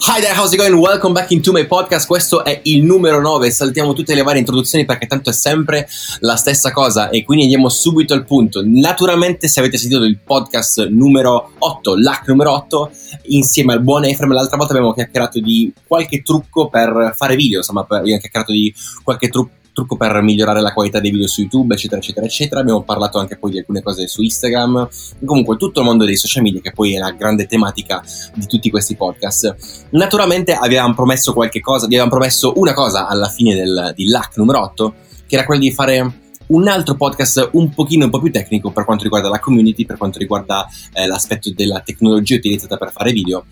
Hi there, how's it going? Welcome back into my podcast. Questo è il numero 9. Saltiamo tutte le varie introduzioni perché tanto è sempre la stessa cosa e quindi andiamo subito al punto. Naturalmente, se avete sentito il podcast numero 8, l'hack numero 8, insieme al buon Efrem, l'altra volta abbiamo chiacchierato di qualche trucco per fare video. Insomma, abbiamo chiacchierato di qualche trucco trucco per migliorare la qualità dei video su YouTube, eccetera, eccetera, eccetera. Abbiamo parlato anche poi di alcune cose su Instagram. Comunque, tutto il mondo dei social media, che poi è la grande tematica di tutti questi podcast. Naturalmente avevamo promesso qualche cosa, vi avevamo promesso una cosa alla fine del, di LAC numero 8, che era quella di fare un altro podcast un pochino un po' più tecnico per quanto riguarda la community, per quanto riguarda eh, l'aspetto della tecnologia utilizzata per fare video.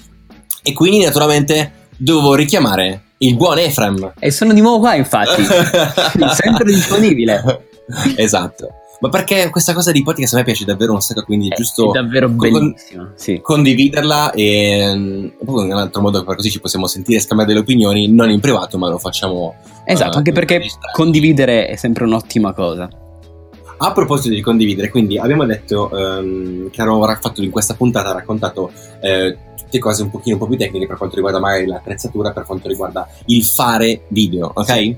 E quindi naturalmente dovevo richiamare il buon Efrem. E sono di nuovo qua, infatti. Sempre disponibile. esatto. Ma perché questa cosa di podcast a me piace davvero un sacco, quindi è giusto. È davvero bellissimo. Con- sì. Condividerla e mm, poi in un altro modo, per così ci possiamo sentire scambiare delle opinioni, non in privato, ma lo facciamo. Esatto, uh, anche perché condividere è sempre un'ottima cosa. A proposito di condividere, quindi abbiamo detto um, che abbiamo fatto in questa puntata, raccontato eh, tutte cose un pochino un po' più tecniche per quanto riguarda magari l'attrezzatura, per quanto riguarda il fare video, ok? Sì.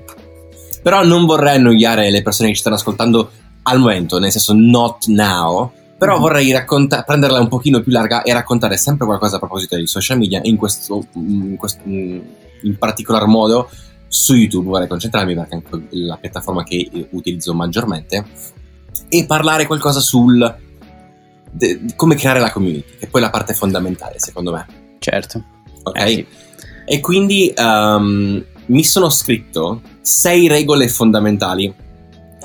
Però non vorrei annoiare le persone che ci stanno ascoltando al momento, nel senso not now, però mm. vorrei racconta- prenderla un pochino più larga e raccontare sempre qualcosa a proposito dei social media, in questo, in, questo, in particolar modo su YouTube, vorrei concentrarmi perché è la piattaforma che utilizzo maggiormente, e parlare qualcosa sul de, come creare la community, che è poi la parte fondamentale secondo me. Certo. Ok? Eh, sì. E quindi um, mi sono scritto sei regole fondamentali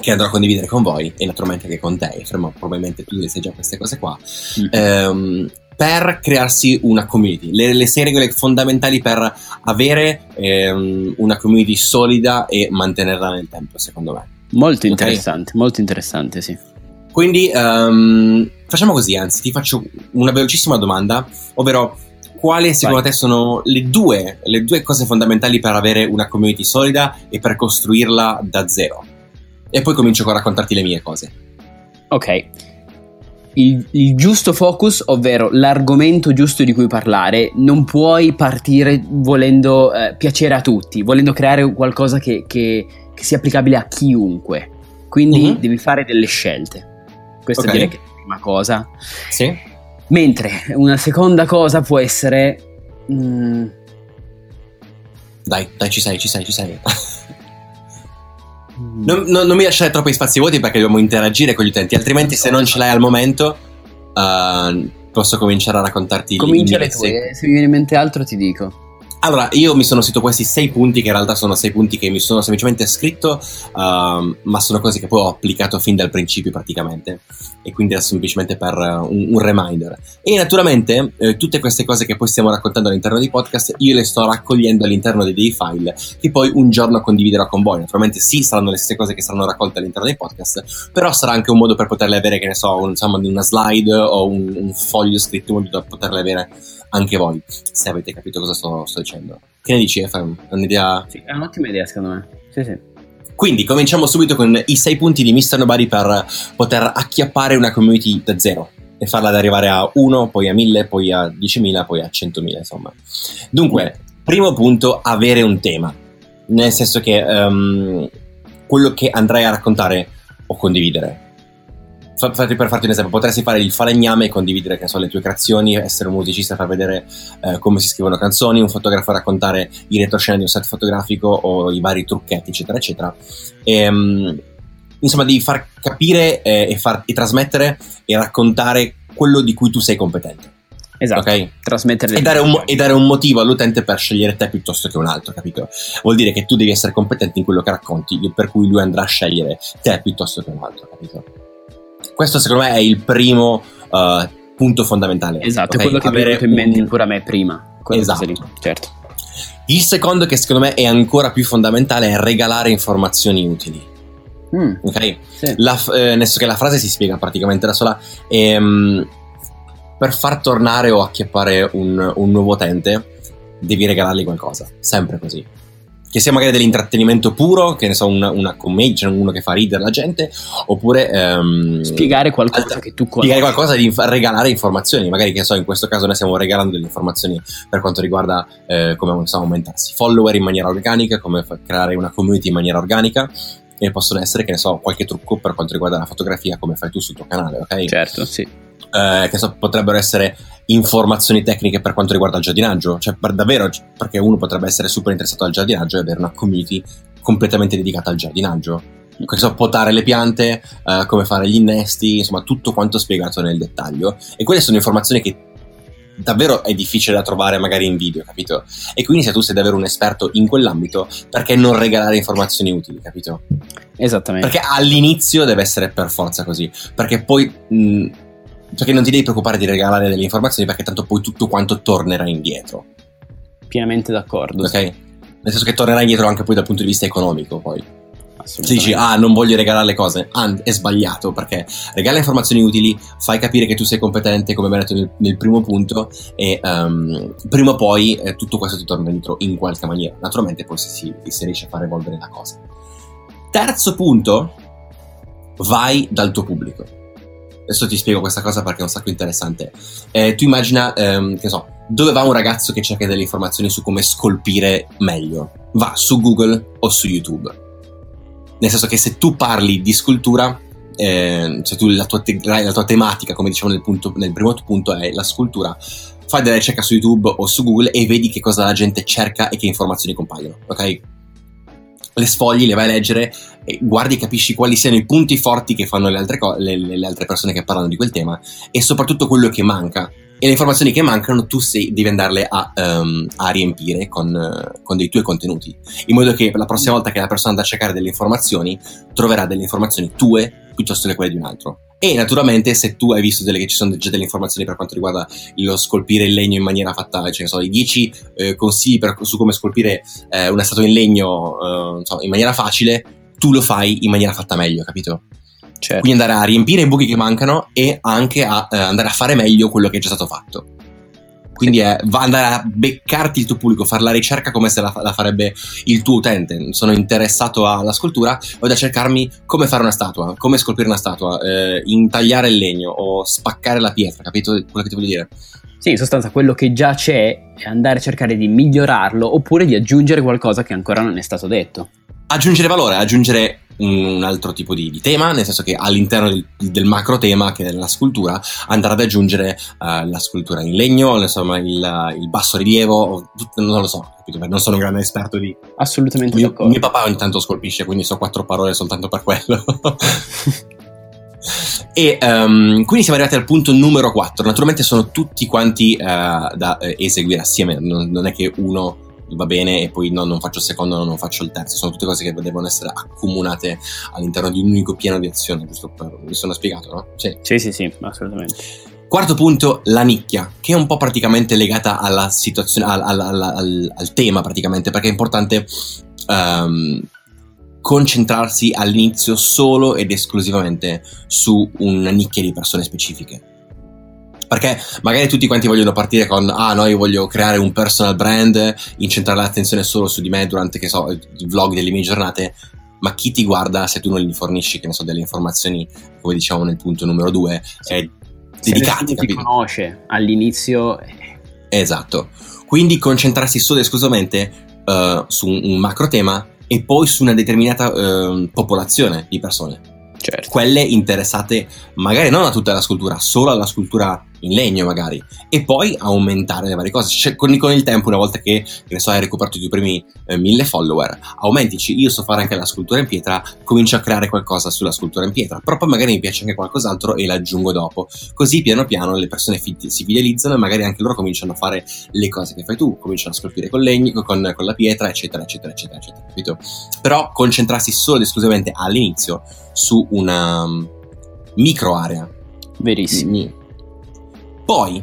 che andrò a condividere con voi e naturalmente anche con te, Fermo, probabilmente tu le sai già queste cose qua, mm-hmm. um, per crearsi una community. Le, le, sei regole fondamentali per avere um, una community solida e mantenerla nel tempo, secondo me. Molto interessante, okay? molto interessante, sì. Quindi um, facciamo così, anzi ti faccio una velocissima domanda, ovvero quali secondo Vai. te sono le due, le due cose fondamentali per avere una community solida e per costruirla da zero? E poi comincio a raccontarti le mie cose. Ok. Il, il, giusto focus, ovvero l'argomento giusto di cui parlare, non puoi partire volendo eh, piacere a tutti, volendo creare qualcosa che, che, che sia applicabile a chiunque. Quindi mm-hmm. devi fare delle scelte. Questa okay. direi che è la prima cosa. Sì. Mentre una seconda cosa può essere... Mm, dai, dai, ci sei, ci sei, ci sei. Non, non, non, mi lasciare troppi spazi vuoti perché dobbiamo interagire con gli utenti, altrimenti se non ce l'hai al momento uh, posso cominciare a raccontarti Comincia le tue, se mi viene in mente altro ti dico. Allora, io mi sono scritto questi sei punti, che in realtà sono sei punti che mi sono semplicemente scritto, uh, ma sono cose che poi ho applicato fin dal principio praticamente. E quindi è semplicemente per uh, un, un, reminder. E naturalmente eh, tutte queste cose che poi stiamo raccontando all'interno dei podcast, io le sto raccogliendo all'interno dei, dei file che poi un giorno condividerò con voi. Naturalmente sì, saranno le stesse cose che saranno raccolte all'interno dei podcast, però sarà anche un modo per poterle avere, che ne so, un, insomma, una slide o un, un foglio scritto in modo da poterle avere anche voi, se avete capito cosa sto, sto dicendo. Che ne dici, Efraim? È un'idea? Sì, è un'ottima idea, secondo me. Sì, sì. Quindi cominciamo subito con i sei punti di Mr. Nobody per poter acchiappare una community da zero e farla ad arrivare a 1, poi a 1000, poi a 10.000, poi a 100.000, insomma. Dunque, primo punto, avere un tema. Nel senso che um, quello che andrai a raccontare o condividere per farti un esempio, potresti fare il falegname e condividere so, le tue creazioni, essere un musicista per vedere eh, come si scrivono canzoni, un fotografo raccontare i retroscena di un set fotografico o i vari trucchetti, eccetera, eccetera. E, um, insomma, di far capire eh, e, far, e trasmettere e raccontare quello di cui tu sei competente. Esatto, okay? trasmettere e dare, un, e dare, un, motivo all'utente per scegliere te piuttosto che un altro, capito? Vuol dire che tu devi essere competente in quello che racconti, per cui lui andrà a scegliere te piuttosto che un altro, capito? Questo secondo me è il primo uh, punto fondamentale. Esatto, okay? è quello che Avere in mente un... ancora a me prima. Esatto. Lì, certo. Il secondo che secondo me è ancora più fondamentale è regalare informazioni utili. Mm, ok? Sì. La, eh, nel senso che la frase si spiega praticamente da sola. E, um, per far tornare o acchiappare un, un nuovo utente devi regalargli qualcosa, sempre così. Che sia magari dell'intrattenimento puro, che ne so, una, una commedia, cioè uno che fa ridere la gente, oppure ehm, spiegare qualcosa altra, che tu conosci. Spiegare qualcosa di inf- regalare informazioni, magari che so, in questo caso noi stiamo regalando delle informazioni per quanto riguarda eh, come so, aumentarsi follower in maniera organica, come creare una community in maniera organica e possono essere, che ne so, qualche trucco per quanto riguarda la fotografia, come fai tu sul tuo canale, ok? Certo, sì. Eh, che so, potrebbero essere informazioni tecniche per quanto riguarda il giardinaggio, cioè per davvero, perché uno potrebbe essere super interessato al giardinaggio e avere una community completamente dedicata al giardinaggio. Che so, potare le piante, uh, come fare gli innesti, insomma, tutto quanto spiegato nel dettaglio. E quelle sono informazioni che davvero è difficile da trovare magari in video, capito? E quindi se tu sei davvero un esperto in quell'ambito, perché non regalare informazioni utili, capito? Esattamente. Perché all'inizio deve essere per forza così, perché poi mh, perché non ti devi preoccupare di regalare delle informazioni perché tanto poi tutto quanto tornerà indietro. Pienamente d'accordo. Ok? Nel senso che tornerà indietro anche poi dal punto di vista economico poi. Se dici, ah, non voglio regalare le cose, ah, è sbagliato perché regala informazioni utili, fai capire che tu sei competente, come abbiamo detto nel, nel primo punto, e um, prima o poi eh, tutto questo ti torna dentro in qualche maniera. Naturalmente poi se si, si riesce a far evolvere la cosa. Terzo punto, vai dal tuo pubblico. Adesso ti spiego questa cosa perché è un sacco interessante. Eh, tu immagina, ehm, che so, dove va un ragazzo che cerca delle informazioni su come scolpire meglio? Va su Google o su YouTube. Nel senso che se tu parli di scultura, eh, se tu la tua, te- la tua, tematica, come diciamo nel, punto, nel primo punto, è la scultura, fai delle ricerche su YouTube o su Google e vedi che cosa la gente cerca e che informazioni compaiono, ok? Le sfogli, le vai a leggere, guardi e capisci quali siano i punti forti che fanno le altre, co- le, le altre, persone che parlano di quel tema e soprattutto quello che manca. E le informazioni che mancano tu sei, devi andarle a, um, a riempire con, uh, con, dei tuoi contenuti, in modo che la prossima volta che la persona andrà a cercare delle informazioni troverà delle informazioni tue piuttosto che quelle di un altro. E naturalmente se tu hai visto delle, che ci sono già delle informazioni per quanto riguarda lo scolpire il legno in maniera fatta, cioè ne so, i 10 eh, consigli per, su come scolpire eh, una statua in legno eh, so, in maniera facile, tu lo fai in maniera fatta meglio, capito? Certo. Quindi andare a riempire i buchi che mancano e anche a eh, andare a fare meglio quello che è già stato fatto. Quindi è va andare a beccarti il tuo pubblico, fare la ricerca come se la, la farebbe il tuo utente. Sono interessato alla scultura, vado a cercarmi come fare una statua, come scolpire una statua, eh, intagliare il legno o spaccare la pietra, capito quello che ti voglio dire? Sì, in sostanza quello che già c'è è andare a cercare di migliorarlo oppure di aggiungere qualcosa che ancora non è stato detto. Aggiungere valore, aggiungere un altro tipo di, di, tema, nel senso che all'interno del, del, macro tema che è la scultura andare ad aggiungere uh, la scultura in legno, insomma il, il basso rilievo, non lo so, capito? non sono un grande esperto di... Assolutamente mio, mio papà ogni tanto scolpisce, quindi so quattro parole soltanto per quello. e um, quindi siamo arrivati al punto numero 4. Naturalmente sono tutti quanti uh, da uh, eseguire assieme, non, non, è che uno va bene e poi no, non faccio il secondo, no, non faccio il terzo. Sono tutte cose che devono essere accomunate all'interno di un unico piano di azione, giusto per... Mi sono spiegato, no? Sì, sì, sì, sì assolutamente. Quarto punto, la nicchia, che è un po' praticamente legata alla situazione, al, al, al, al tema praticamente, perché è importante um, concentrarsi all'inizio solo ed esclusivamente su una nicchia di persone specifiche perché magari tutti quanti vogliono partire con ah no io voglio creare un personal brand incentrare l'attenzione solo su di me durante che so i vlog delle mie giornate. Ma chi ti guarda se tu non gli fornisci che ne so delle informazioni come diciamo nel punto numero due eh, dedicate ti conosce all'inizio eh. esatto. Quindi concentrarsi solo ed esclusivamente uh, su un, un, macro tema e poi su una determinata uh, popolazione di persone. Certo. quelle interessate magari non a tutta la scultura solo alla scultura in legno magari, e poi aumentare le varie cose. Cioè, con, con, il tempo, una volta che, che ne so, hai recuperato i tuoi primi eh, mille follower, aumentici, io so fare anche la scultura in pietra, comincio a creare qualcosa sulla scultura in pietra, però poi magari mi piace anche qualcos'altro e l'aggiungo dopo. Così piano piano le persone fi- si fidelizzano e magari anche loro cominciano a fare le cose che fai tu, cominciano a scolpire con legno, con, con la pietra, eccetera, eccetera, eccetera, eccetera, capito? Però concentrarsi solo ed esclusivamente all'inizio su una micro area. Verissimo. Poi,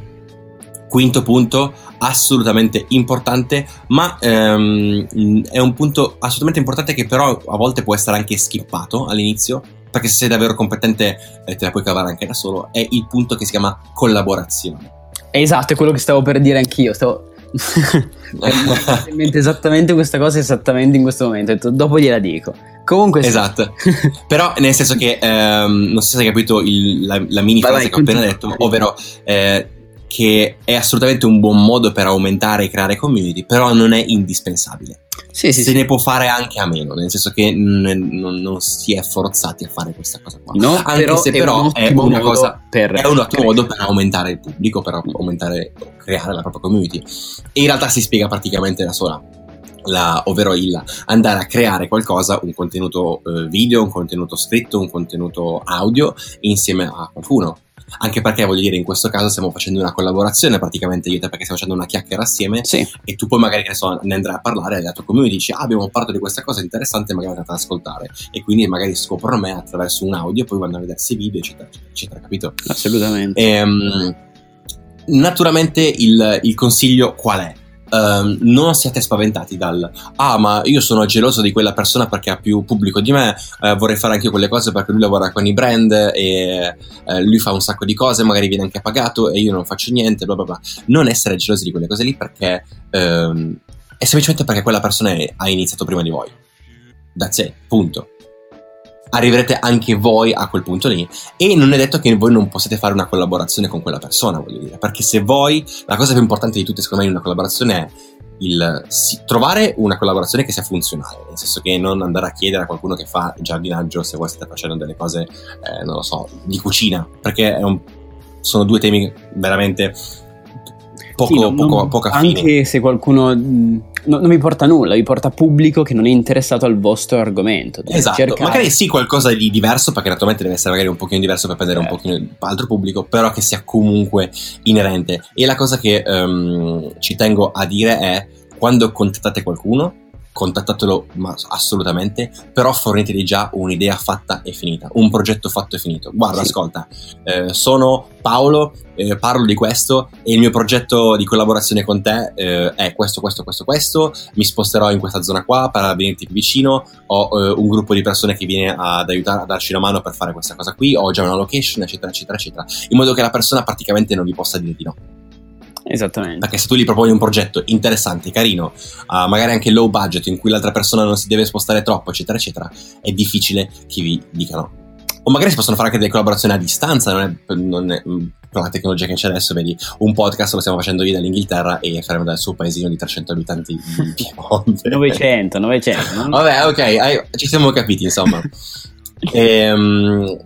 quinto punto, assolutamente importante, ma ehm, è un punto assolutamente importante che però a volte può essere anche skippato all'inizio, perché se sei davvero competente eh, te la puoi cavare anche da solo, è il punto che si chiama collaborazione. Esatto, è quello che stavo per dire anch'io. Stavo... esattamente questa cosa esattamente in questo momento. Dopo gliela dico. Comunque, esatto. Però, nel senso che ehm, non so se hai capito il, la, la, mini frase che ho appena detto, ovvero eh, che è assolutamente un buon modo per aumentare e creare community, però non è indispensabile. Sì, sì, se sì. ne può fare anche a meno, nel senso che non, non, non, si è forzati a fare questa cosa qua. No, anche però se però è, è, un una cosa, per è un ottimo modo per aumentare il pubblico, per aumentare, creare la propria community. E in realtà si spiega praticamente da sola. La, ovvero il andare a creare qualcosa, un contenuto eh, video, un contenuto scritto, un contenuto audio insieme a qualcuno anche perché voglio dire in questo caso stiamo facendo una collaborazione praticamente io e te perché stiamo facendo una chiacchiera assieme sì. e tu poi magari so, ne andrai a parlare alla tua community dici ah, abbiamo parlato di questa cosa interessante magari andate ad ascoltare e quindi magari scoprono me attraverso un audio poi vanno a vedersi video eccetera eccetera, eccetera capito? assolutamente e, um, naturalmente il, il consiglio qual è? Um, non siate spaventati dal ah ma io sono geloso di quella persona perché ha più pubblico di me eh, vorrei fare anche io quelle cose perché lui lavora con i brand e eh, lui fa un sacco di cose magari viene anche pagato e io non faccio niente bla bla bla. Non essere gelosi di quelle cose lì perché um, è semplicemente perché quella persona è, ha iniziato prima di voi. That's it punto arriverete anche voi a quel punto lì. E non è detto che voi non possiate fare una collaborazione con quella persona, voglio dire, perché se voi, la cosa più importante di tutte secondo me in una collaborazione è il sì, trovare una collaborazione che sia funzionale, nel senso che non andare a chiedere a qualcuno che fa giardinaggio se voi state facendo delle cose, eh, non lo so, di cucina, perché un, sono due temi veramente poco, sì, non, poco, poco affini. Anche se qualcuno no, non vi porta nulla, vi porta pubblico che non è interessato al vostro argomento. Esatto, cercare... magari sì qualcosa di diverso, perché naturalmente deve essere magari un pochino diverso per prendere certo. un pochino altro pubblico, però che sia comunque inerente. E la cosa che um, ci tengo a dire è quando contattate qualcuno, contattatelo assolutamente, però fornitegli già un'idea fatta e finita, un progetto fatto e finito. Guarda, sì. ascolta, eh, sono Paolo, eh, parlo di questo e il mio progetto di collaborazione con te eh, è questo, questo, questo, questo, mi sposterò in questa zona qua per venirti più vicino, ho eh, un gruppo di persone che viene ad aiutare, a darci una mano per fare questa cosa qui, ho già una location, eccetera, eccetera, eccetera, in modo che la persona praticamente non vi possa dire di no. Esattamente. Perché se tu gli proponi un progetto interessante, carino, uh, magari anche low budget, in cui l'altra persona non si deve spostare troppo, eccetera, eccetera, è difficile che vi dicano. O magari si possono fare anche delle collaborazioni a distanza, non è, non è, con la tecnologia che c'è adesso, vedi, un podcast lo stiamo facendo io dall'Inghilterra e faremo dal suo paesino di 300 abitanti in Piemonte. 900, 900. No? Vabbè, ok, ci siamo capiti, insomma. e, um,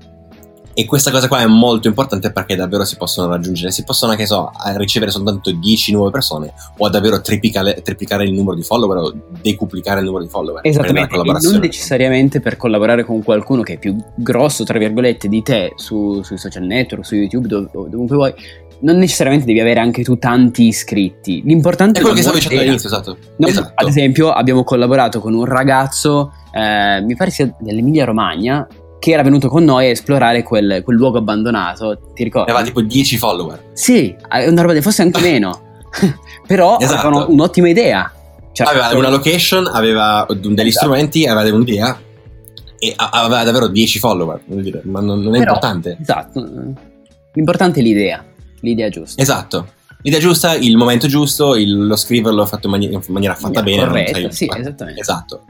e questa cosa qua è molto importante perché davvero si possono raggiungere, si possono anche so, ricevere soltanto 10 nuove persone o davvero triplicare, triplicare il numero di follower o decuplicare il numero di follower. Esattamente, non necessariamente per collaborare con qualcuno che è più grosso, tra virgolette, di te su, sui social network, su YouTube, dov- dovunque vuoi, non necessariamente devi avere anche tu tanti iscritti. L'importante è quello che stavo dicendo all'inizio, esatto. No, esatto. Ad esempio, abbiamo collaborato con un ragazzo, eh, mi pare sia dell'Emilia Romagna, che era venuto con noi a esplorare quel, quel luogo abbandonato. Ti ricordi? Aveva tipo 10 follower. Sì, una roba forse anche meno. Però esatto. avevano un'ottima idea. Cioè, aveva una location, aveva degli esatto. strumenti, aveva un'idea e aveva davvero 10 follower. Dire, ma non, non è Però, importante. Esatto. L'importante è l'idea, l'idea giusta. Esatto. L'idea giusta, il momento giusto, il, lo scriverlo fatto in maniera, in maniera fatta bene. Corretta, sai, sì, esattamente. Esatto.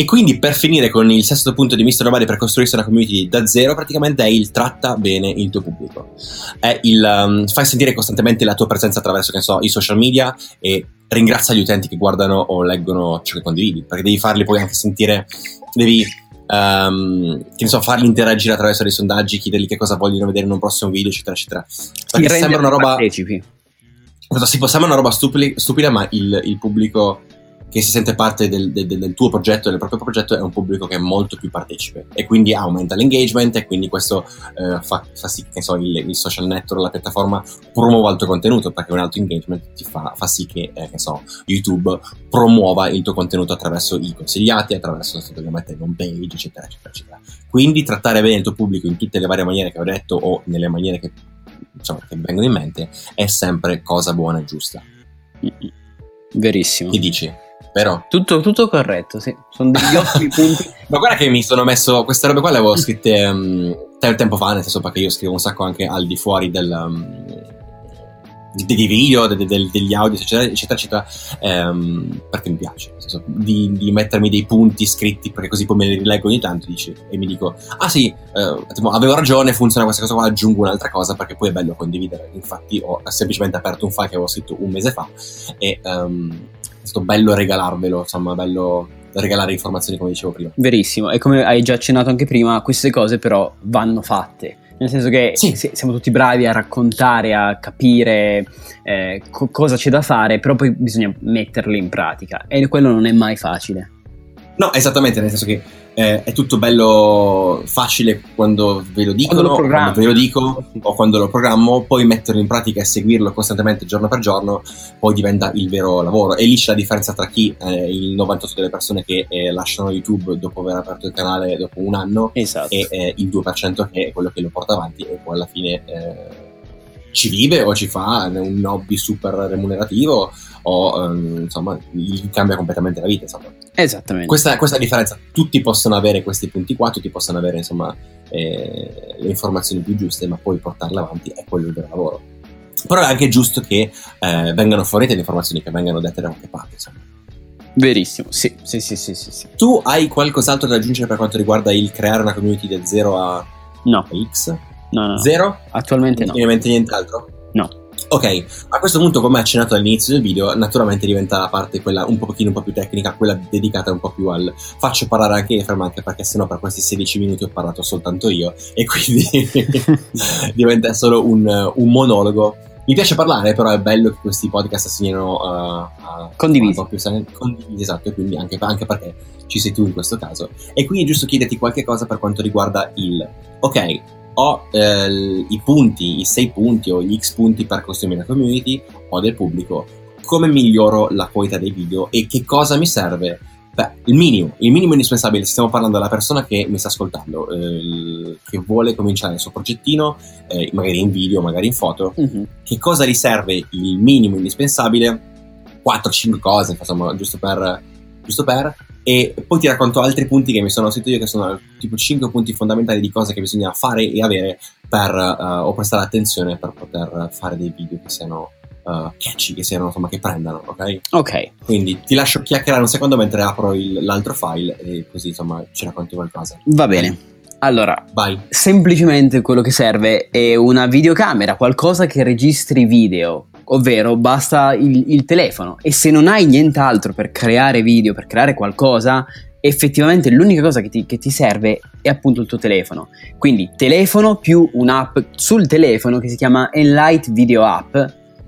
E quindi per finire con il sesto punto di Mr. Nobody per costruirsi una community da zero, praticamente è il tratta bene il tuo pubblico. È il um, fai sentire costantemente la tua presenza attraverso, che so, i social media e ringrazia gli utenti che guardano o leggono ciò che condividi, perché devi farli poi anche sentire, devi um, che ne so, farli interagire attraverso dei sondaggi, chiedergli che cosa vogliono vedere in un prossimo video, eccetera, eccetera. Perché sembra una roba. Partecipi. Sì, sembra una roba stupida, stupida ma il, il pubblico che si sente parte del, del, del, tuo progetto, del proprio progetto, è un pubblico che è molto più partecipe e quindi aumenta l'engagement e quindi questo eh, fa, fa, sì che so, il, il, social network, la piattaforma promuova il tuo contenuto perché un alto engagement ti fa, fa sì che, eh, che so, YouTube promuova il tuo contenuto attraverso i consigliati, attraverso ovviamente home page, eccetera, eccetera, eccetera. Quindi trattare bene il tuo pubblico in tutte le varie maniere che ho detto o nelle maniere che, insomma, che vengono in mente è sempre cosa buona e giusta. Verissimo. Che dici? Vero? Tutto, tutto corretto, sì. Sono degli ottimi punti. Ma guarda che mi sono messo queste robe qua, le avevo scritte um, tempo fa, nel senso perché io scrivo un sacco anche al di fuori del, um, dei video, de, de, degli audio, eccetera, eccetera, eccetera, ehm, perché mi piace, nel senso, di, di, mettermi dei punti scritti, perché così poi me li rileggo ogni tanto dici, e mi dico, ah sì, eh, tipo, avevo ragione, funziona questa cosa qua, aggiungo un'altra cosa perché poi è bello condividere. Infatti ho semplicemente aperto un file che avevo scritto un mese fa e um, stato bello regalarvelo, insomma, bello regalare informazioni come dicevo prima. Verissimo, e come hai già accennato anche prima, queste cose però vanno fatte nel senso che sì. siamo tutti bravi a raccontare, a capire eh, co- cosa c'è da fare, però poi bisogna metterle in pratica e quello non è mai facile. No, esattamente, nel senso che eh, è tutto bello facile quando ve lo dicono, quando lo, quando ve lo dico o quando lo programmo, poi metterlo in pratica e seguirlo costantemente giorno per giorno, poi diventa il vero lavoro. E lì c'è la differenza tra chi, eh, il 98 delle persone che eh, lasciano YouTube dopo aver aperto il canale dopo un anno esatto. e eh, il 2% che è quello che lo porta avanti e poi alla fine eh, ci vive o ci fa un hobby super remunerativo o um, insomma gli cambia completamente la vita insomma. Esattamente questa, questa è la differenza tutti possono avere questi punti qua tutti possono avere insomma eh, le informazioni più giuste ma poi portarle avanti è quello del lavoro però è anche giusto che eh, vengano fornite le informazioni che vengano dette da qualche parte insomma Verissimo, sì, sì, sì, sì, sì, sì. Tu hai qualcos'altro da aggiungere per quanto riguarda il creare una community da 0 a, no. X? No, no. Zero? Attualmente no. Non nient'altro? Ok, a questo punto, come accennato all'inizio del video, naturalmente diventa la parte quella un pochino un po' più tecnica, quella dedicata un po' più al faccio parlare anche Efrem, anche perché sennò per questi 16 minuti ho parlato soltanto io, e quindi diventa solo un, un, monologo. Mi piace parlare, però è bello che questi podcast siano uh, condivisi. Po' più condivisi, esatto, e quindi anche, anche perché ci sei tu in questo caso. E quindi è giusto chiederti qualche cosa per quanto riguarda il ok ho eh, i punti, i 6 punti o gli X punti per costruire una community, ho del pubblico, come miglioro la qualità dei video e che cosa mi serve? Beh, il minimo, il minimo indispensabile, stiamo parlando della persona che mi sta ascoltando, eh, che vuole cominciare il suo progettino, eh, magari in video, magari in foto, mm-hmm. che cosa gli serve il minimo indispensabile? 4-5 cose, insomma, giusto per, giusto per e poi ti racconto altri punti che mi sono scritto io che sono tipo 5 punti fondamentali di cose che bisogna fare e avere per uh, o prestare attenzione per poter fare dei video che siano uh, catchy, che siano insomma che prendano, ok? Ok. Quindi ti lascio chiacchierare un secondo mentre apro il, l'altro file e così insomma ci racconti qualcosa. Va bene. Allora, Vai. semplicemente quello che serve è una videocamera, qualcosa che registri video ovvero basta il, il telefono e se non hai nient'altro per creare video, per creare qualcosa, effettivamente l'unica cosa che ti, che ti, serve è appunto il tuo telefono. Quindi telefono più un'app sul telefono che si chiama Enlight Video App,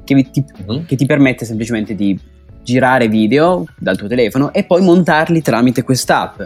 che ti, mm-hmm. che ti permette semplicemente di girare video dal tuo telefono e poi montarli tramite quest'app,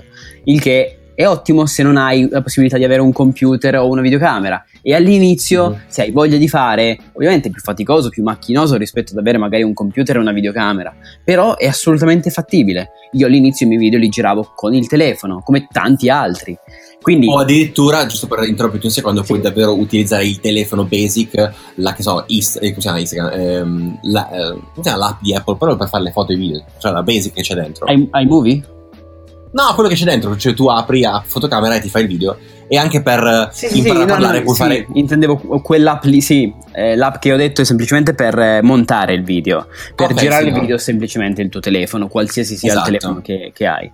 il che è ottimo se non hai la possibilità di avere un computer o una videocamera. E all'inizio, mm. se hai voglia di fare, ovviamente è più faticoso, più macchinoso rispetto ad avere magari un computer e una videocamera, però è assolutamente fattibile. Io all'inizio i miei video li giravo con il telefono, come tanti altri. Quindi, o addirittura, giusto per interrompere un secondo, sì. puoi davvero utilizzare il telefono basic, la che so, Is, eh, Instagram, ehm, la, eh, l'app di Apple, però per fare le foto e i video, cioè la basic che c'è dentro. Hai, hai movie? No, quello che c'è dentro, cioè tu apri a fotocamera e ti fai il video. E anche per sì, imparare sì, a parlare no, sì, fare. Intendevo quell'app lì, sì. Eh, l'app che ho detto è semplicemente per eh, montare il video. Per okay, girare il no. video semplicemente il tuo telefono, qualsiasi sia esatto. il telefono che, che hai.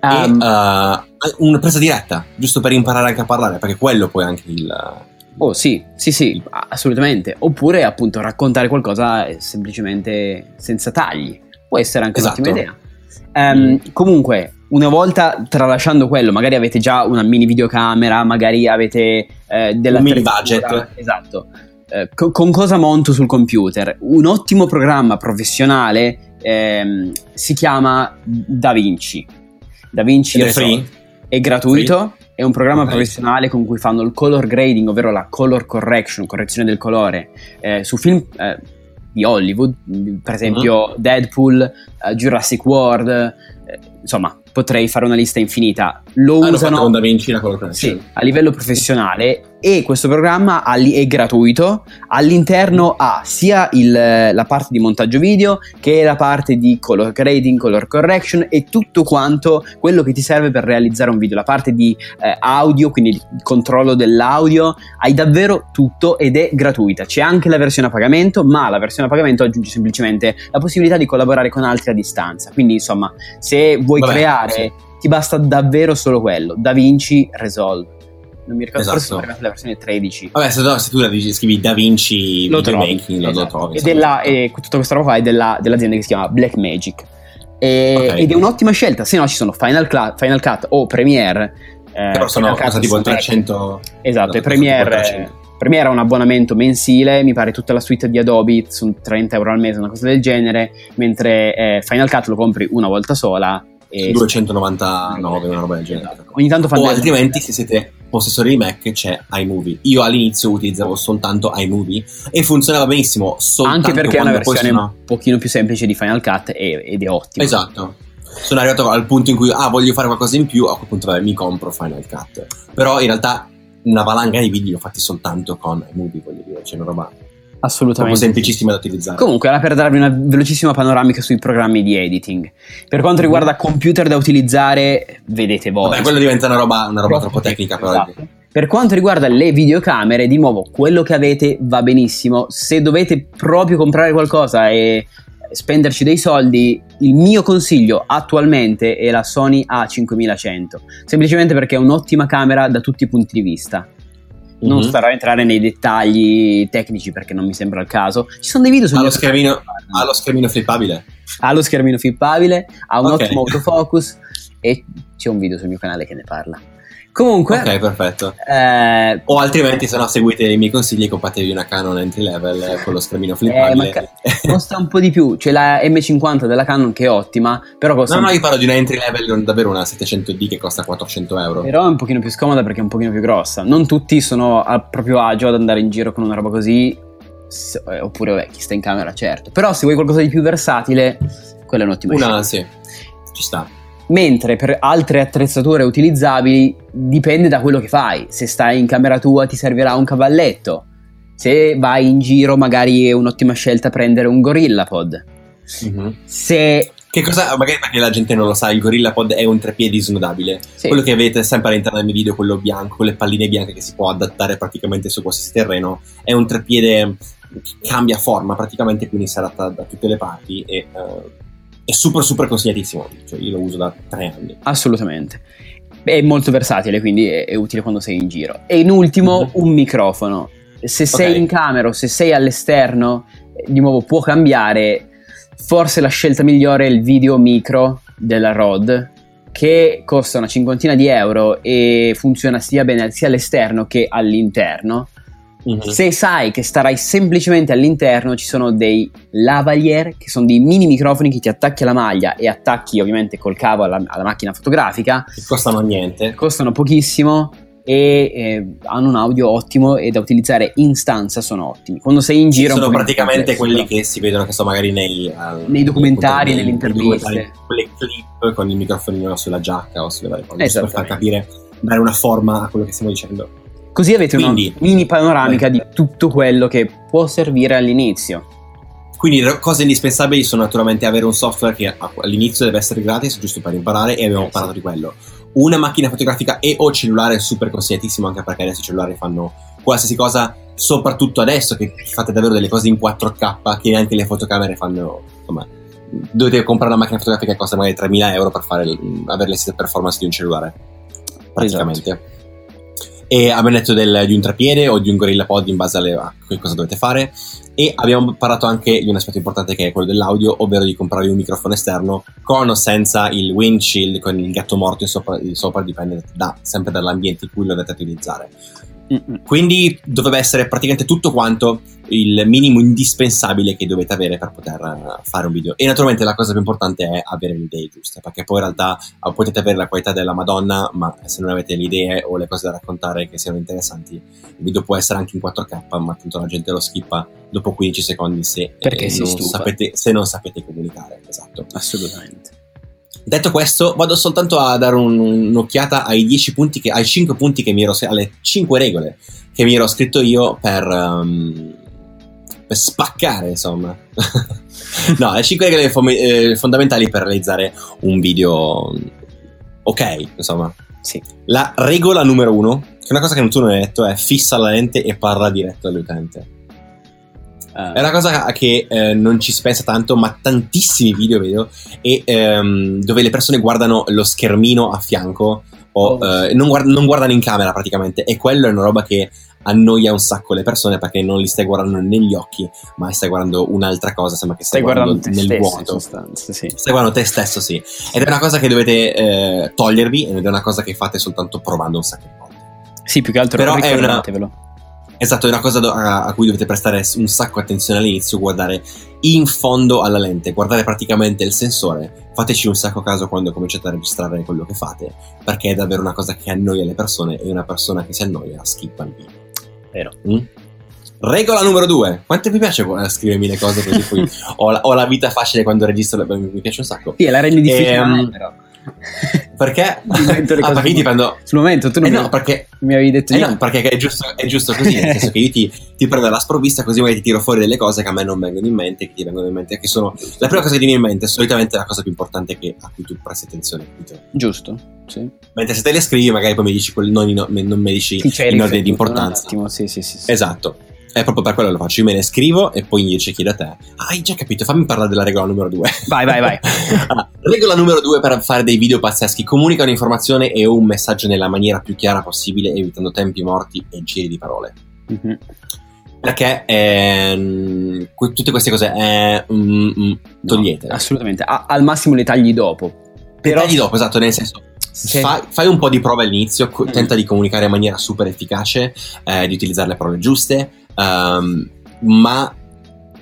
Um, e uh, una presa diretta, giusto per imparare anche a parlare, perché quello poi anche il. Oh sì, sì, sì, assolutamente. Oppure appunto raccontare qualcosa eh, semplicemente senza tagli. Può essere anche esatto. un'ottima idea. Um, mm. Comunque, una volta tralasciando quello, magari avete già una mini videocamera, magari avete eh, della un mini budget. Esatto. Eh, co- con cosa monto sul computer? Un ottimo programma professionale ehm, si chiama DaVinci. DaVinci è, free? è gratuito. Free? È un programma okay. professionale con cui fanno il color grading, ovvero la color correction, correzione del colore, eh, su film eh, di Hollywood, per esempio uh-huh. Deadpool, uh, Jurassic World, eh, insomma potrei fare una lista infinita. Lo Hanno usano con Da Vinci la color sì, a livello professionale e questo programma è gratuito. All'interno ha sia il- la parte di montaggio video che la parte di color grading, color correction e tutto quanto quello che ti serve per realizzare un video. La parte di eh, audio, quindi il controllo dell'audio, hai davvero tutto ed è gratuita. C'è anche la versione a pagamento, ma la versione a pagamento aggiunge semplicemente la possibilità di collaborare con altri a distanza. Quindi, insomma, se vuoi Vabbè, creare, sì. ti basta davvero solo quello. DaVinci Resolve. Non mi ricordo, forse Esatto. sono arrivate la versione 13. Vabbè, se, no, se tu la dici- scrivi Da Vinci Lo trovi, lo, lo esatto. trovi. E, della, e tutta questa roba qua è della- dell'azienda che si chiama Blackmagic. E- Ok. Ed è un'ottima scelta, se no ci sono Final, Cla- Final Cut o Premiere. eh, però sono cosa tipo sono 300... Esatto, e Esatto, Premiere, tipo 300. Premiere ha un abbonamento mensile, mi pare tutta la suite di Adobe, sono 30 euro al mese, una cosa del genere, mentre eh, Final Cut lo compri una volta sola. E 299, una roba del genere. Esatto. Ogni tanto fanno O altrimenti, se siete possessori di Mac, c'è iMovie. Io all'inizio utilizzavo soltanto iMovie e funzionava benissimo. Anche perché è una versione sono- un pochino più semplice di Final Cut ed è ottima. Esatto. Sono arrivato al punto in cui, ah, voglio fare qualcosa in più, a quel punto vabbè, mi compro Final Cut. Però in realtà una valanga di video fatti soltanto con iMovie, voglio dire, c'è una roba Assolutamente. semplicissima da utilizzare. Comunque, era per darvi una velocissima panoramica sui programmi di editing. Per quanto riguarda computer da utilizzare, vedete voi. Vabbè, quello diventa una roba, una roba troppo tecnica, però. Esatto. Per quanto riguarda le videocamere, di nuovo, quello che avete va benissimo. Se dovete proprio comprare qualcosa e spenderci dei soldi, il mio consiglio attualmente è la Sony A5100, semplicemente perché è un'ottima camera da tutti i punti di vista. Non Mhm. starò a entrare nei dettagli tecnici perché non mi sembra il caso. Ci sono dei video sul Ha mio lo schermino, ha lo schermino flippabile. ha lo schermino flippabile, ha un Ok. ottimo autofocus e c'è un video sul mio canale che ne parla. Comunque, Ok, perfetto. eh, O altrimenti, se no, seguite i miei consigli e compratevi una Canon entry level eh, con lo schermino eh, flippabile. ma ca- costa un po' di più. C'è la M50 della Canon che è ottima, però costa No, no, io parlo di una entry level, davvero una 700D che costa 400 euro. Però è un pochino più scomoda perché è un pochino più grossa. Non tutti sono a proprio agio ad andare in giro con una roba così. s- eh, oppure, vabbè, chi sta in camera, certo. Però se vuoi qualcosa di più versatile, quella è un'ottima scelta. Una, sì, ci sta. Mentre per altre attrezzature utilizzabili dipende da quello che fai. Se stai in camera tua ti servirà un cavalletto. Se vai in giro magari è un'ottima scelta prendere un GorillaPod. Mhm. Se... Che cosa, magari perché la gente non lo sa, il GorillaPod è un trepiedi snodabile. sì, Quello che avete sempre all'interno del mio video, quello bianco, con le palline bianche che si può adattare praticamente su qualsiasi terreno, è un trepiede che cambia forma praticamente, quindi si adatta da tutte le parti e eh, è super super consigliatissimo. Cioè, io lo uso da tre anni. Assolutamente. È molto versatile, quindi è, è utile quando sei in giro. E in ultimo Mhm. un microfono. Se sei Ok. in camera o se sei all'esterno, di nuovo può cambiare. Forse la scelta migliore è il video micro della Rode, che costa una cinquantina di euro e funziona sia bene sia all'esterno che all'interno. Mhm. Se sai che starai semplicemente all'interno, ci sono dei lavalier, che sono dei mini microfoni che ti attacchi alla maglia e attacchi ovviamente col cavo alla, alla macchina fotografica. Che costano niente. Costano pochissimo e eh, hanno un audio ottimo e da utilizzare in stanza sono ottimi. Quando sei in giro... sono praticamente complesso, quelli però. che si vedono che so magari nei, eh, Nei documentari, nei- nelle interviste. quelle clip con il microfonino sulla giacca o sulle varie cose per far capire dare una forma a quello che stiamo dicendo Così avete Quindi- una mini panoramica di tutto quello che può servire all'inizio. quindi le cose indispensabili sono naturalmente avere un software che all'inizio deve essere gratis giusto per imparare e abbiamo Eh, parlato di quello. Una macchina fotografica e o cellulare super consigliatissimo anche perché adesso i cellulari fanno qualsiasi cosa soprattutto adesso che fate davvero delle cose in 4K che neanche le fotocamere fanno insomma dovete comprare una macchina fotografica che costa magari 3.000 euro per fare, avere le stesse performance di un cellulare. Praticamente e abbiamo detto del- di un trapiede o di un gorilla pod in base alle, a cosa dovete fare. E abbiamo parlato anche di un aspetto importante che è quello dell'audio ovvero di comprare un microfono esterno con o senza il windshield con il gatto morto sopra, sopra dipende da, sempre dall'ambiente in cui lo dovete utilizzare Mm-mm. quindi dovrebbe essere praticamente tutto quanto il minimo indispensabile che dovete avere per poter eh, fare un video. E naturalmente la cosa più importante è avere le idee giuste, perché poi in realtà eh, potete avere la qualità della Madonna, ma se non avete le idee o le cose da raccontare che siano interessanti, il video può essere anche in 4K, ma appunto la gente lo skippa dopo 15 secondi se, eh, non sapete, se non sapete comunicare. Esatto. Assolutamente. Detto questo, vado soltanto a dare un- un'occhiata ai 10 punti che, ai 5 punti che mi ero alle 5 regole che mi ero scritto io per, um, per spaccare, insomma. no, le 5 regole fo- eh, fondamentali per realizzare un video ok, insomma. Sì. La regola numero uno, che è una cosa che tu non hai detto, è fissa la lente e parla diretto all'utente. È una cosa che eh, non ci si pensa tanto, ma tantissimi video vedo e ehm, dove le persone guardano lo schermino a fianco o Oh, eh, non, guard- non guardano in camera praticamente. E quello è una roba che annoia un sacco le persone perché non li stai guardando negli occhi, ma stai guardando un'altra cosa. Sembra che stai, Stai guardando te nel stesso vuoto. sostanza, sì. Stai guardando te stesso, sì. Ed è una cosa che dovete eh, togliervi ed è una cosa che fate soltanto provando un sacco di volte. Sì, più che altro Però è una-. Esatto, è una cosa do- a, a cui dovete prestare un sacco attenzione all'inizio, guardare in fondo alla lente, guardare praticamente il sensore. Fateci un sacco caso quando cominciate a registrare quello che fate, perché è davvero una cosa che annoia le persone e una persona che si annoia skippa il video. Vero. Mm? Regola numero due. Quanto mi piace scrivermi le cose così poi ho, la, ho la vita facile quando registro, mi piace un sacco. Sì, la rendi difficile, Ehm, però. Perché? Ah, perché ti prendo... Sul momento tu non Eh mi, no, perché mi avevi detto Eh niente. no, perché è giusto, è giusto così, nel senso che io ti, ti prendo la sprovvista così magari ti tiro fuori delle cose che a me non vengono in mente, che ti vengono in mente, che sono... La prima cosa che ti viene in mente è solitamente la cosa più importante che- a cui tu presti attenzione. Giusto, sì. Mentre se te le scrivi magari poi mi dici, non, in- non mi dici in ordine di importanza. Un attimo, sì, sì, sì. sì. Esatto. È proprio per quello che lo faccio. Io me ne scrivo e poi invece chiedo a te. Ah, hai già capito, fammi parlare della regola numero due. Vai, vai, vai. Allora, regola numero due per fare dei video pazzeschi: comunica un'informazione e un messaggio nella maniera più chiara possibile, evitando tempi morti e giri di parole. Mhm. Perché ehm, que- tutte queste cose eh, mm, mm, togliete. No, assolutamente. A- al massimo le tagli dopo. Però Tagli dopo, esatto, nel senso. se- Fai, fai un po' di prova all'inizio, co- Mm. tenta di comunicare in maniera super efficace, eh, di utilizzare le parole giuste, ehm, ma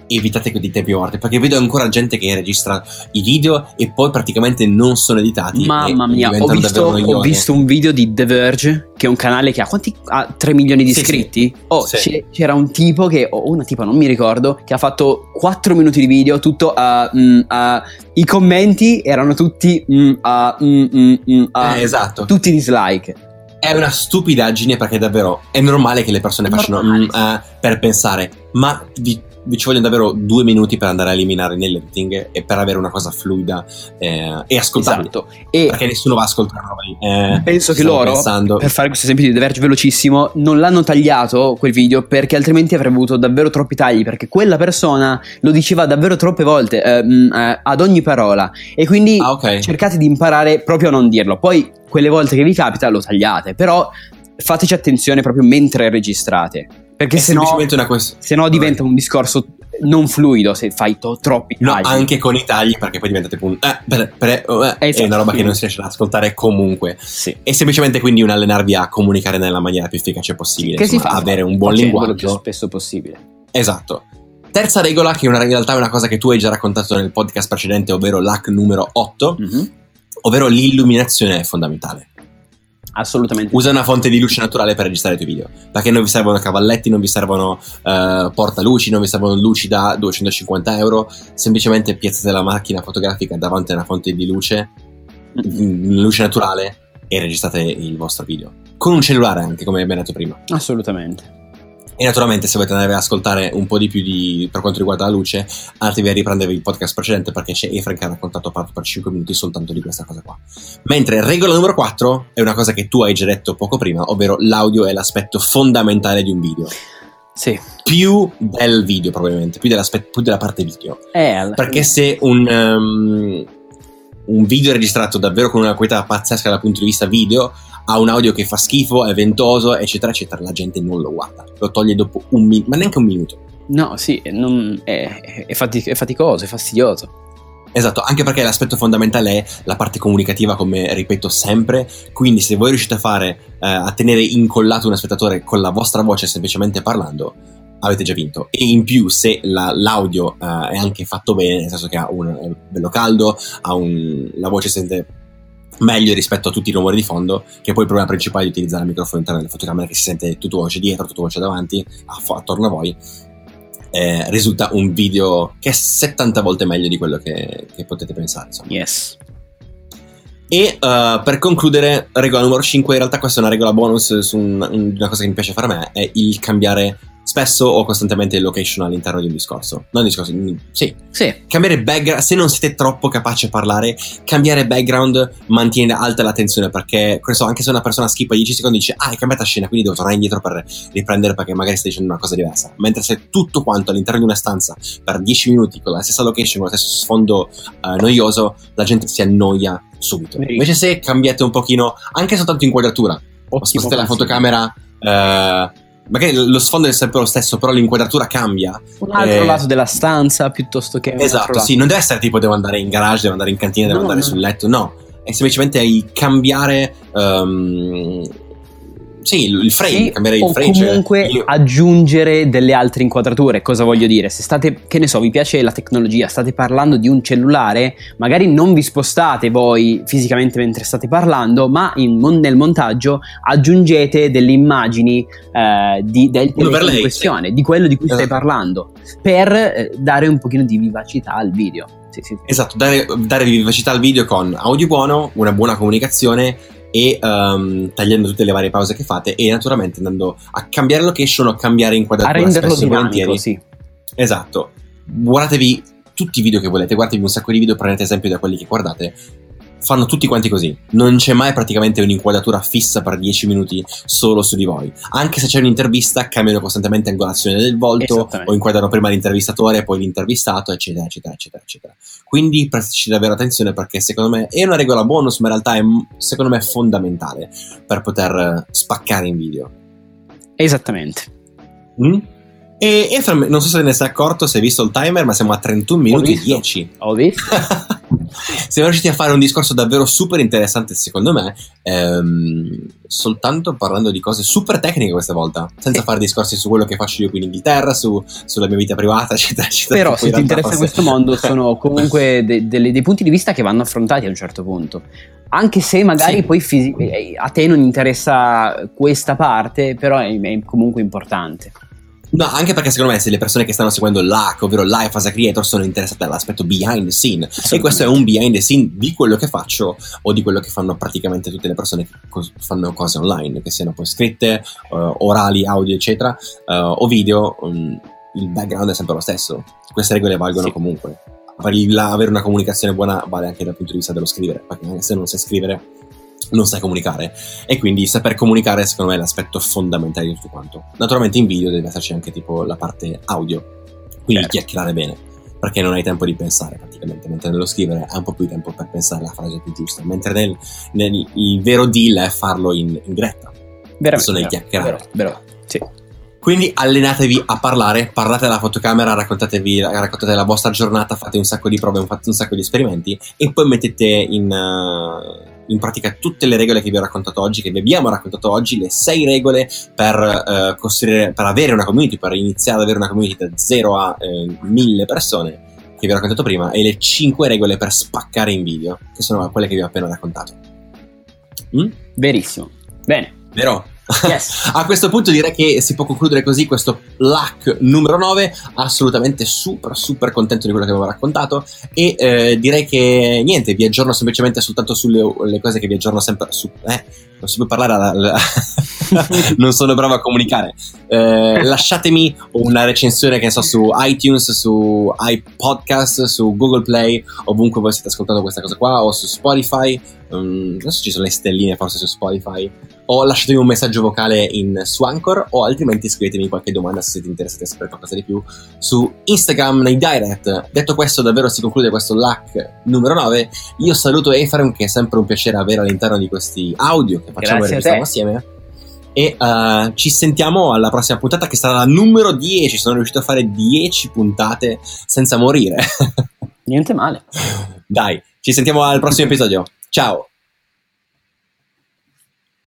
evitate quei tempi morti perché vedo ancora gente che registra i video e poi praticamente non sono editati. Mamma mia, ho visto, ho visto un video di The Verge, che è un canale che ha quanti? Ha 3 milioni di Sì, iscritti. Oh, Sì. c'era un tipo che, o una tipa, non mi ricordo, che ha fatto 4 minuti di video, tutto a... mm, a- I commenti erano tutti mm, a... mm, mm, mm, a- Eh, esatto. Tutti dislike. È una stupidaggine perché davvero è normale che le persone facciano mm, eh, per pensare, ma vi, vi ci vogliono davvero due minuti per andare a eliminare nell'editing e per avere una cosa fluida eh, e ascoltabile. Esatto. E Perché nessuno va a ascoltare. Eh, penso che loro, pensando- per fare questo esempio di The Verge velocissimo, non l'hanno tagliato quel video perché altrimenti avrebbe avuto davvero troppi tagli. Perché quella persona lo diceva davvero troppe volte, ehm, eh, ad ogni parola. E quindi Ah, ok. cercate di imparare proprio a non dirlo. Poi, quelle volte che vi capita, lo tagliate. Però fateci attenzione proprio mentre registrate. Perché se no, questione. se no diventa un discorso non fluido se fai to- troppi No, tagli. anche con i tagli, perché poi diventa tipo un. Eh, per- per- eh, Esatto. È una roba che non si riesce ad ascoltare comunque. Sì. È semplicemente quindi un allenarvi a comunicare nella maniera più efficace possibile. Che si insomma, fa? Avere un buon linguaggio. più spesso possibile. Esatto. Terza regola, che in realtà è una cosa che tu hai già raccontato nel podcast precedente, ovvero l'hack numero 8, Mhm. ovvero l'illuminazione è fondamentale. Assolutamente. Usa una fonte di luce naturale per registrare i tuoi video, perché non vi servono cavalletti, non vi servono eh, portaluci, non vi servono luci da 250 euro, semplicemente piazzate la macchina fotografica davanti a una fonte di luce, mm, luce naturale e registrate il vostro video. Con un cellulare anche, come abbiamo detto prima. Assolutamente. E naturalmente se volete andare ad ascoltare un po' di più di, per quanto riguarda la luce, andatevi a riprendervi il podcast precedente perché c'è Efren che ha raccontato parto per 5 minuti soltanto di questa cosa qua. Mentre regola numero 4 è una cosa che tu hai già detto poco prima, ovvero l'audio è l'aspetto fondamentale di un video. Sì. Più del video probabilmente, più, più della parte video. Eh, Perché se un, um, un video registrato davvero con una qualità pazzesca dal punto di vista video, ha un audio che fa schifo, è ventoso, eccetera, eccetera, la gente non lo guarda. Lo toglie dopo un minuto, ma neanche un minuto. No, sì, non- è, è fati- è faticoso, è fastidioso. Esatto, anche perché l'aspetto fondamentale è la parte comunicativa, come ripeto sempre. Quindi, se voi riuscite a fare, eh, a tenere incollato uno spettatore con la vostra voce semplicemente parlando, avete già vinto. E in più, se la- l'audio eh, è anche fatto bene, nel senso che ha un è bello caldo, ha un, la voce si sente meglio rispetto a tutti i rumori di fondo, che poi il problema principale di utilizzare il microfono interno della fotocamera, che si sente tutto voce dietro, tutto voce davanti, attorno a voi. eh, risulta un video che è 70 volte meglio di quello che, che potete pensare. Insomma. Yes. E uh, per concludere, regola numero 5, in realtà questa è una regola bonus su un, una cosa che mi piace fare a me, è il cambiare spesso o costantemente location all'interno di un discorso. Non un discorso, mm, sì. sì. Cambiare background, se non siete troppo capaci a parlare, cambiare background mantiene alta la tensione perché, so, anche se una persona skippa 10 secondi dice ah, hai cambiato scena, quindi devo tornare indietro per riprendere perché magari stai dicendo una cosa diversa. Mentre se tutto quanto all'interno di una stanza per 10 minuti con la stessa location, con lo stesso sfondo uh, noioso, la gente si annoia subito. Invece se cambiate un pochino, anche soltanto inquadratura, o spostate la fotocamera... Uh, magari lo sfondo è sempre lo stesso, però l'inquadratura cambia. Un altro eh, lato della stanza piuttosto che. Esatto, sì, non deve essere tipo devo andare in garage, devo andare in cantina, devo no, andare no. sul letto, no. È semplicemente cambiare um, sì, il frame, sì, cambiare il frame. O cioè, comunque cioè, io... aggiungere delle altre inquadrature. Cosa voglio dire? Se state, che ne so, vi piace la tecnologia, state parlando di un cellulare, magari non vi spostate voi fisicamente mentre state parlando, ma in, nel montaggio aggiungete delle immagini eh, di, del telefono in questione, di quello di cui esatto. stai parlando, per eh, dare un pochino di vivacità al video. Sì, sì, esatto, dare, dare vivacità al video con audio buono, una buona comunicazione e um, tagliando tutte le varie pause che fate e naturalmente andando a cambiare location o a cambiare inquadratura. A renderlo dinamico, sì. Esatto. Guardatevi tutti i video che volete, guardatevi un sacco di video, prendete esempio da quelli che guardate fanno tutti quanti così. Non c'è mai praticamente un'inquadratura fissa per 10 minuti solo su di voi. Anche se c'è un'intervista, cambiano costantemente angolazione del volto, o inquadrano prima l'intervistatore, poi l'intervistato, eccetera, eccetera, eccetera, eccetera. Quindi prestateci davvero attenzione perché secondo me è una regola bonus, ma in realtà è secondo me fondamentale per poter spaccare in video. Esattamente. Mm? E Efraim, non so se ne sei accorto, se hai visto il timer, ma siamo a 31 minuti e 10. Ho visto. siamo riusciti a fare un discorso davvero super interessante, secondo me, ehm, soltanto parlando di cose super tecniche questa volta, senza fare discorsi su quello che faccio io qui in Inghilterra, su, sulla mia vita privata, eccetera, eccetera. Però se ti interessa forse... questo mondo, sono comunque de- de- dei punti di vista che vanno affrontati a un certo punto. Anche se magari sì. poi fisi- eh, a te non interessa questa parte, però è, è comunque importante. No, anche perché secondo me se le persone che stanno seguendo l'hack, ovvero Life as a Creator, sono interessate all'aspetto behind the scene. E questo è un behind the scene di quello che faccio o di quello che fanno praticamente tutte le persone che co- fanno cose online, che siano poi scritte, uh, orali, audio, eccetera, uh, o video. Um, il background è sempre lo stesso. Queste regole valgono sì. comunque. Avere una comunicazione buona vale anche dal punto di vista dello scrivere, perché anche se non sai scrivere non sai comunicare e quindi saper comunicare secondo me è l'aspetto fondamentale di tutto quanto. Naturalmente in video deve esserci anche tipo la parte audio, quindi certo. chiacchierare bene, perché non hai tempo di pensare praticamente, mentre nello scrivere hai un po' più tempo per pensare la frase più giusta, mentre nel, nel, il vero deal è farlo in, in diretta. Veramente. Sono il chiacchierare. Vero, vero, sì. Quindi allenatevi a parlare, parlate alla fotocamera, raccontatevi, raccontate la vostra giornata, fate un sacco di prove, fate un sacco di esperimenti e poi mettete in... Uh, in pratica tutte le regole che vi ho raccontato oggi, che vi abbiamo raccontato oggi, le sei regole per uh, costruire, per avere una community, per iniziare ad avere una community da 0 a eh, 1000 persone che vi ho raccontato prima, e le cinque regole per spaccare in video, che sono quelle che vi ho appena raccontato. Mm? Verissimo. Bene. Vero? Yes. a questo punto direi che si può concludere così questo luck numero 9 assolutamente super super contento di quello che avevo raccontato. E eh, direi che niente vi aggiorno semplicemente soltanto sulle cose che vi aggiorno sempre su eh, non si può parlare alla, alla non sono bravo a comunicare. Eh, lasciatemi una recensione che ne so su iTunes su iPodcast su Google Play ovunque voi state ascoltando questa cosa qua o su Spotify. Um, adesso ci sono le stelline forse su Spotify o lasciatemi un messaggio vocale in, su Anchor o altrimenti scrivetemi qualche domanda se siete interessati a sapere qualcosa di più su Instagram nei direct. Detto questo, davvero si conclude questo LAC numero 9. Io saluto Efraim, che è sempre un piacere avere all'interno di questi audio che facciamo e assieme. E uh, ci sentiamo alla prossima puntata che sarà la numero 10. Sono riuscito a fare 10 puntate senza morire. Niente male. Dai, ci sentiamo al prossimo episodio. Ciao.